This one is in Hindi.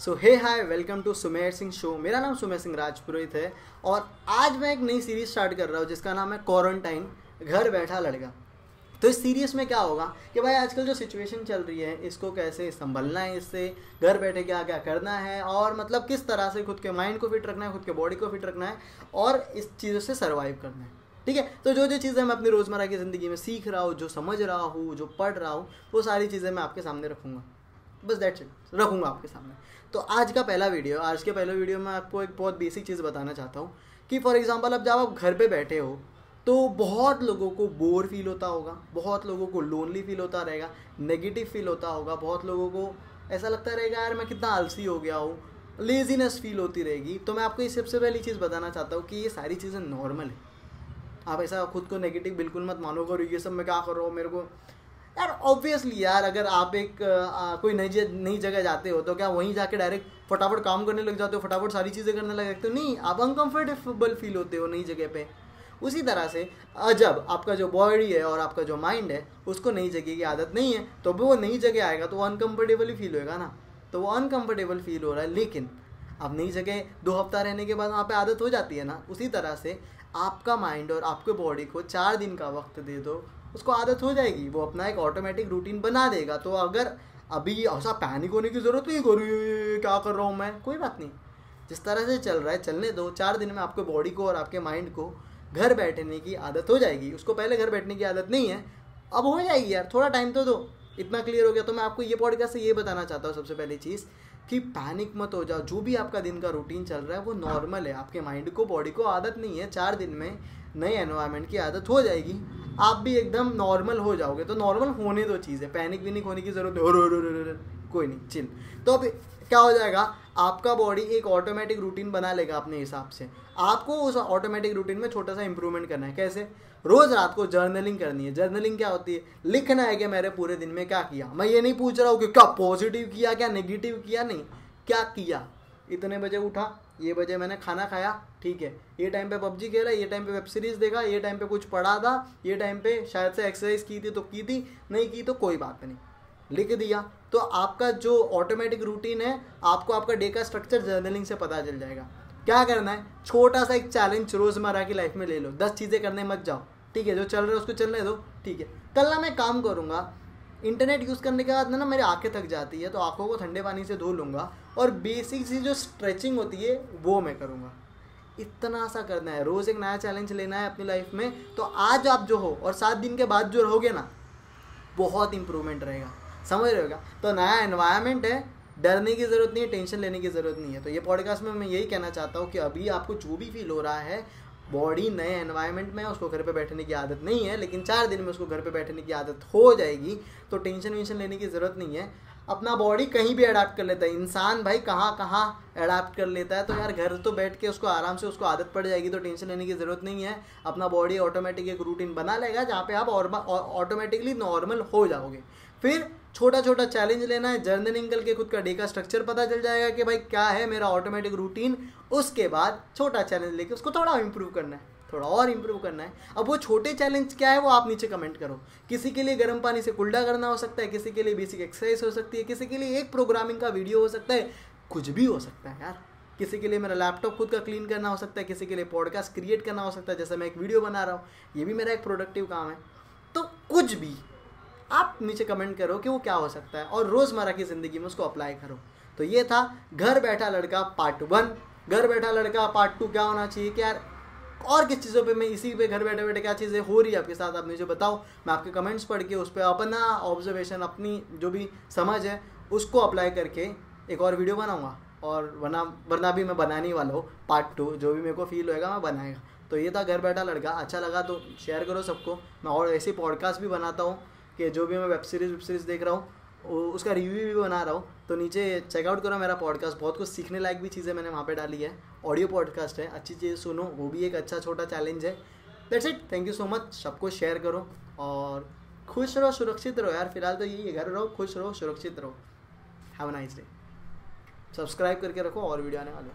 So hey hi welcome to Sumer Singh show मेरा नाम सुमेर सिंह राजपुरोहित है और आज मैं एक नई सीरीज़ स्टार्ट कर रहा हूँ, जिसका नाम है क्वारंटाइन घर बैठा लड़का। तो इस सीरीज़ में क्या होगा कि भाई आजकल जो सिचुएशन चल रही है, इसको कैसे संभलना है, इससे घर बैठे क्या क्या करना है और मतलब किस तरह से खुद के माइंड को फिट रखना है, खुद के बॉडी को फिट रखना है और इस चीज़ों से सर्वाइव करना है। ठीक है? तो जो जो चीज़ें मैं अपनी रोज़मर्रा की ज़िंदगी में सीख रहा हूँ, जो समझ रहा हूँ, जो पढ़ रहा हूँ, वो सारी चीज़ें मैं आपके सामने रखूँगा। बस दैट्स इट रखूँगा आपके सामने। तो आज का पहला वीडियो आज के पहले वीडियो में आपको एक बहुत बेसिक चीज़ बताना चाहता हूँ कि फॉर एग्ज़ाम्पल अब जब आप घर पे बैठे हो तो बहुत लोगों को बोर फील होता होगा, बहुत लोगों को लोनली फील होता रहेगा नेगेटिव फील होता होगा, बहुत लोगों को ऐसा लगता रहेगा, यार, मैं कितना आलसी हो गया हूँ लेजीनेस फील होती रहेगी। तो मैं आपको ये सबसे पहली चीज़ बताना चाहता हूँ कि ये सारी चीज़ें नॉर्मल है। आप ऐसा खुद को नेगेटिव बिल्कुल मत मानो करो ये सब मैं क्या कर रहा हूँ, मेरे को यार ऑब्वियसली यार अगर आप एक आ, कोई नई नई जगह जाते हो तो क्या वहीं जाके डायरेक्ट फटाफट काम करने लग जाते हो फटाफट सारी चीज़ें करने लग जाते हो? नहीं आप अनकम्फर्टेबल फील होते हो नई जगह पे। उसी तरह से जब आपका जो बॉडी है और आपका जो माइंड है उसको नई जगह की आदत नहीं है तो वो नई जगह आएगा तो वो अनकम्फर्टेबल ही फील होएगा ना। तो वो अनकम्फर्टेबल फील हो रहा है लेकिन अब नई जगह दो हफ़्ता रहने के बाद वहाँ पे आदत हो जाती है ना उसी तरह से आपका माइंड और आपके बॉडी को चार दिन का वक्त दे दो उसको आदत हो जाएगी, वो अपना एक ऑटोमेटिक रूटीन बना देगा। तो अगर अभी ऐसा पैनिक होने की ज़रूरत नहीं करूँ क्या कर रहा हूँ मैं? कोई बात नहीं। जिस तरह से चल रहा है, चलने दो। चार दिन में आपके बॉडी को और आपके माइंड को घर बैठने की आदत हो जाएगी। उसको पहले घर बैठने की आदत नहीं है। अब हो जाएगी यार, थोड़ा टाइम तो दो। इतना क्लियर हो गया तो मैं आपको ये पॉडकास्ट से ये बताना चाहता हूँ सबसे पहली चीज़। कि पैनिक मत हो जाओ। जो भी आपका दिन का रूटीन चल रहा है, वो नॉर्मल है। आपके माइंड को बॉडी को आदत नहीं है। चार दिन में नए एनवायरमेंट की आदत हो जाएगी। आप भी एकदम नॉर्मल हो जाओगे। तो नॉर्मल होने दो चीज़। है पैनिक भी नहीं होने की ज़रूरत कोई नहीं चिल तो अब क्या हो जाएगा? आपका बॉडी एक ऑटोमेटिक रूटीन बना लेगा अपने हिसाब से. आपको उस ऑटोमेटिक रूटीन में छोटा सा इंप्रूवमेंट करना है. कैसे? रोज रात को जर्नलिंग करनी है. जर्नलिंग क्या होती है? लिखना है कि मेरे पूरे दिन में क्या किया? मैं ये नहीं पूछ रहा हूँ कि क्या पॉजिटिव किया, क्या नेगेटिव किया? नहीं. क्या किया? इतने बजे उठा, ये बजे मैंने खाना खाया, ठीक है. ये टाइम पे पबजी खेला, ये टाइम पे वेब सीरीज़ देखा, ये टाइम पे कुछ पढ़ा था, ये टाइम पे शायद से एक्सरसाइज की थी तो की थी, नहीं की तो कोई बात नहीं. लिख दिया तो आपका जो ऑटोमेटिक रूटीन है, आपको आपका डे का स्ट्रक्चर जर्नलिंग से पता चल जाएगा। क्या करना है? छोटा सा एक चैलेंज रोज़मर्रा की लाइफ में ले लो। दस चीज़ें करने मत जाओ। ठीक है, जो चल रहा है उसको चलने दो। ठीक है। कल ना मैं काम करूँगा। इंटरनेट यूज़ करने के बाद ना मेरी आँखें थक जाती है तो आँखों को ठंडे पानी से धो लूँगा और बेसिक सी जो स्ट्रेचिंग होती है, वो मैं करूँगा। इतना सा करना है। रोज़ एक नया चैलेंज लेना है अपनी लाइफ में। तो आज आप जो हो और सात दिन के बाद जो रहोगे ना, बहुत इंप्रूवमेंट रहेगा। समझ रहे होगा तो नया एनवायरनमेंट है, डरने की ज़रूरत नहीं है टेंशन लेने की ज़रूरत नहीं है। तो ये पॉडकास्ट में मैं यही कहना चाहता हूँ कि अभी आपको जो भी फील हो रहा है बॉडी नए एनवायरनमेंट में उसको घर पे बैठने की आदत नहीं है, लेकिन चार दिन में उसको घर पे बैठने की आदत हो जाएगी तो टेंशन वेंशन लेने की ज़रूरत नहीं है। अपना बॉडी कहीं भी अडाप्ट कर लेता है। इंसान भाई कहाँ कहाँ अडाप्ट कर लेता है तो यार घर तो बैठ के उसको आराम से उसको आदत पड़ जाएगी तो टेंशन लेने की ज़रूरत नहीं है। अपना बॉडी ऑटोमेटिक एक रूटीन बना लेगा, जहाँ पे आप ऑटोमेटिकली नॉर्मल हो जाओगे। फिर छोटा छोटा चैलेंज लेना है जर्नलिंग करके खुद का डे का स्ट्रक्चर पता चल जाएगा कि भाई क्या है मेरा ऑटोमेटिक रूटीन उसके बाद छोटा चैलेंज लेके उसको थोड़ा इंप्रूव करना है, थोड़ा और इंप्रूव करना है। अब वो छोटे चैलेंज क्या है, वो आप नीचे कमेंट करो। किसी के लिए गर्म पानी से कुल्डा करना हो सकता है, किसी के लिए बेसिक एक्सरसाइज हो सकती है, किसी के लिए एक प्रोग्रामिंग का वीडियो हो सकता है, कुछ भी हो सकता है यार। किसी के लिए मेरा लैपटॉप खुद का क्लीन करना हो सकता है, किसी के लिए पॉडकास्ट क्रिएट करना हो सकता है, जैसे मैं एक वीडियो बना रहा हूँ, ये भी मेरा एक प्रोडक्टिव काम है। तो कुछ भी आप नीचे कमेंट करो कि वो क्या हो सकता है, और रोज़मर्रा की ज़िंदगी में उसको अप्लाई करो। तो ये था घर बैठा लड़का पार्ट वन घर बैठा लड़का पार्ट टू क्या होना चाहिए कि यार, और किस चीज़ों पे मैं इसी पे घर बैठे बैठे क्या चीज़ें हो रही है आपके साथ, आप मुझे बताओ। मैं आपके कमेंट्स पढ़ के उस पर अपना ऑब्जर्वेशन अपनी जो भी समझ है, उसको अप्लाई करके एक और वीडियो बनाऊँगा। और वरना वरना भी मैं बनाने वाला हूँ। पार्ट टू जो भी मेरे को फील होएगा, मैं बनाएगा। तो ये था घर बैठा लड़का। अच्छा लगा तो शेयर करो सबको। मैं और ऐसे पॉडकास्ट भी बनाता हूँ। कि जो भी मैं वेब सीरीज़ वेब सीरीज़ देख रहा हूँ उसका रिव्यू भी बना रहा हूँ तो नीचे चेकआउट करो मेरा पॉडकास्ट बहुत कुछ सीखने लायक भी चीज़ें मैंने वहाँ पे डाली है। ऑडियो पॉडकास्ट है, अच्छी चीज़ सुनो, वो भी एक अच्छा छोटा चैलेंज है। That's it thank you so much सबको शेयर करो और खुश रहो, सुरक्षित रहो यार। फ़िलहाल तो यही है, घर रहो, खुश रहो, सुरक्षित रहो। हैव नाइस डे सब्सक्राइब करके रखो और वीडियो आने वाले